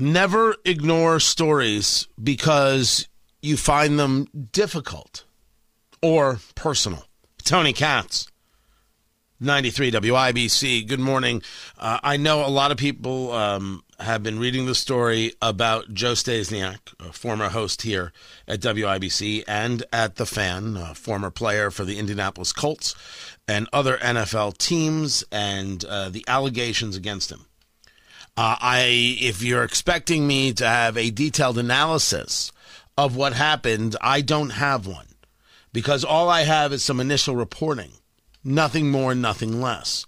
Never ignore stories because you find them difficult or personal. Tony Katz. 93 WIBC. Good morning. Uh, I know a lot of people um, have been reading the story about Joe Staysniak, a former host here at WIBC and at The Fan, a former player for the Indianapolis Colts and other NFL teams, and uh, the allegations against him. Uh, I, if you're expecting me to have a detailed analysis of what happened, I don't have one because all I have is some initial reporting Nothing more, nothing less.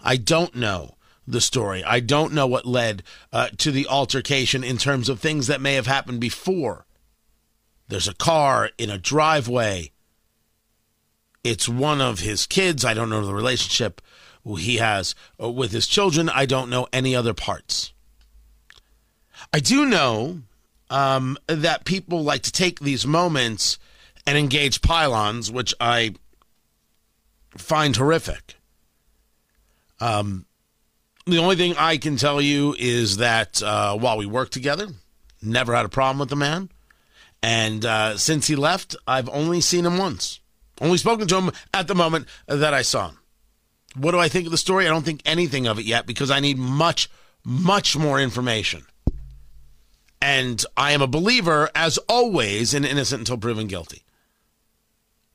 I don't know the story. I don't know what led uh, to the altercation in terms of things that may have happened before. There's a car in a driveway. It's one of his kids. I don't know the relationship he has uh, with his children. I don't know any other parts. I do know um, that people like to take these moments and engage pile-ons, which I find horrific. Um, the only thing I can tell you is that uh, while we worked together, never had a problem with the man. And uh, since he left, I've only seen him once. Only spoken to him at the moment that I saw him. What do I think of the story? I don't think anything of it yet because I need much, much more information. And I am a believer, as always, in innocent until proven guilty.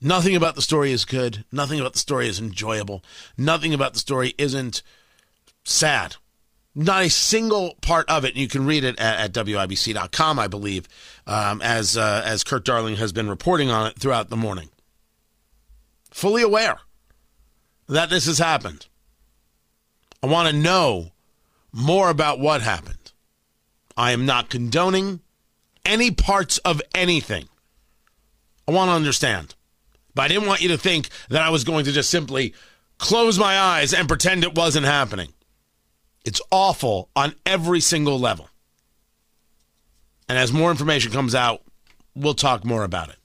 Nothing about the story is good. Nothing about the story is enjoyable. Nothing about the story isn't sad. Not a single part of it. You can read it at, at WIBC.com, I believe, um, as, uh, as Kurt Darling has been reporting on it throughout the morning. Fully aware that this has happened. I want to know more about what happened. I am not condoning any parts of anything. I want to understand. But I didn't want you to think that I was going to just simply close my eyes and pretend it wasn't happening. It's awful on every single level. And as more information comes out, we'll talk more about it.